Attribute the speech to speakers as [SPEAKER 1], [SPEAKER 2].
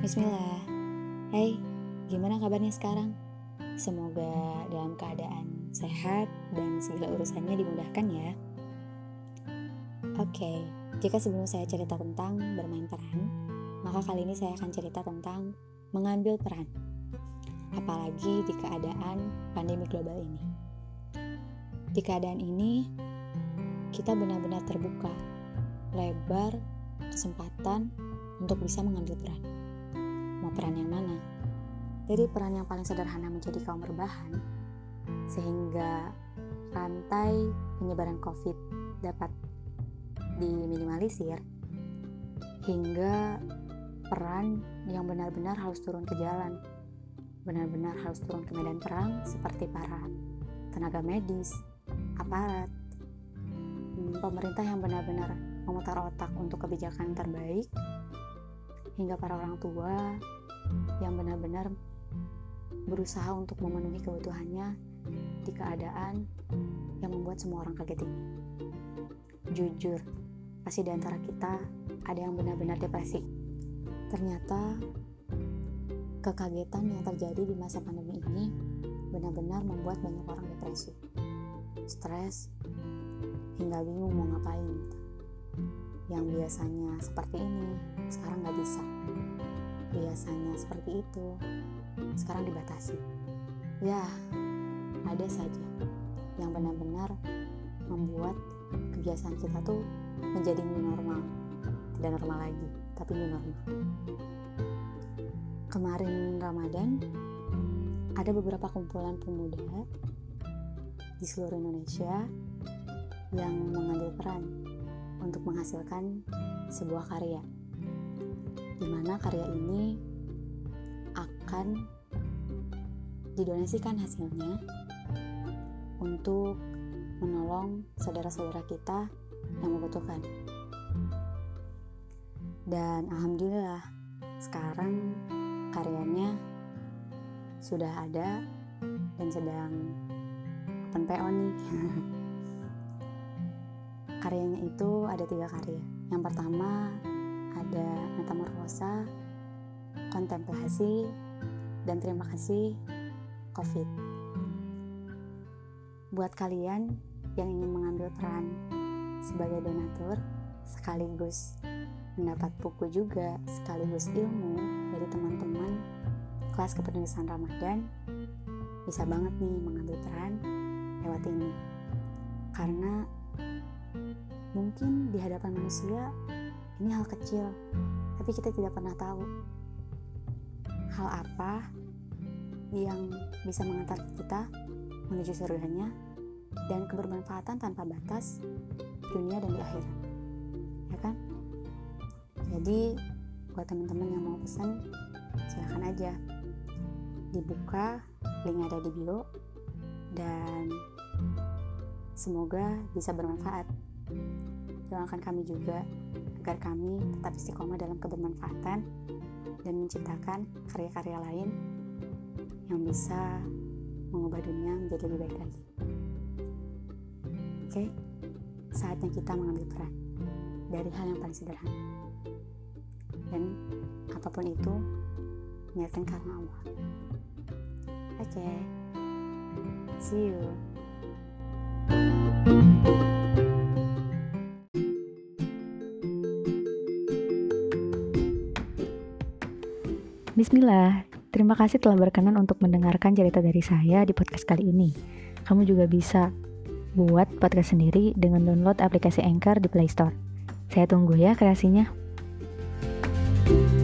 [SPEAKER 1] Bismillah. Hai, gimana kabarnya sekarang? Semoga dalam keadaan sehat dan segala urusannya dimudahkan ya. Oke, jika sebelum saya cerita tentang bermain peran, maka kali ini saya akan cerita tentang mengambil peran. Apalagi di keadaan pandemi global ini. Di keadaan ini, kita benar-benar terbuka, lebar, kesempatan untuk bisa mengambil peran. Mau peran yang mana? Dari peran yang paling sederhana menjadi kaum berbahan, sehingga rantai penyebaran COVID dapat diminimalisir, hingga peran yang benar-benar harus turun ke jalan, benar-benar harus turun ke medan perang seperti para tenaga medis, aparat, pemerintah yang benar-benar memutar otak untuk kebijakan terbaik hingga para orang tua yang benar-benar berusaha untuk memenuhi kebutuhannya di keadaan yang membuat semua orang kaget ini. Jujur, pasti di antara kita ada yang benar-benar depresi. Ternyata kekagetan yang terjadi di masa pandemi ini benar-benar membuat banyak orang depresi, stres, hingga bingung mau ngapain. Yang biasanya seperti ini, sekarang nggak bisa. Biasanya seperti itu, sekarang dibatasi. Ya, ada saja yang benar-benar membuat kebiasaan kita tuh menjadi new normal. Tidak normal lagi, tapi new normal. Kemarin Ramadan, ada beberapa kumpulan pemuda di seluruh Indonesia yang mengambil peran untuk menghasilkan sebuah karya di mana karya ini akan didonasikan hasilnya untuk menolong saudara-saudara kita yang membutuhkan. Dan alhamdulillah sekarang karyanya sudah ada dan sedang open PO nih. Karyanya itu ada tiga karya. Yang pertama ada metamorfosa, kontemplasi, dan terima kasih COVID. Buat kalian yang ingin mengambil peran sebagai donatur, sekaligus mendapat buku juga, sekaligus ilmu dari teman-teman kelas kepenulisan Ramadan, bisa banget nih mengambil peran lewat ini. Karena Mungkin di hadapan manusia ini hal kecil, tapi kita tidak pernah tahu hal apa yang bisa mengantar kita menuju surganya dan kebermanfaatan tanpa batas dunia dan di akhirat. Ya kan? Jadi buat teman-teman yang mau pesan silahkan aja dibuka link ada di bio dan semoga bisa bermanfaat Doakan kami juga agar kami tetap istiqomah dalam kebermanfaatan dan menciptakan karya-karya lain yang bisa mengubah dunia menjadi lebih baik lagi. Oke, saatnya kita mengambil peran dari hal yang paling sederhana. Dan apa pun itu, niatkan karena Allah. Oke, see you.
[SPEAKER 2] Bismillah, terima kasih telah berkenan untuk mendengarkan cerita dari saya di podcast kali ini. Kamu juga bisa buat podcast sendiri dengan download aplikasi Anchor di Play Store. Saya tunggu ya kreasinya. thank you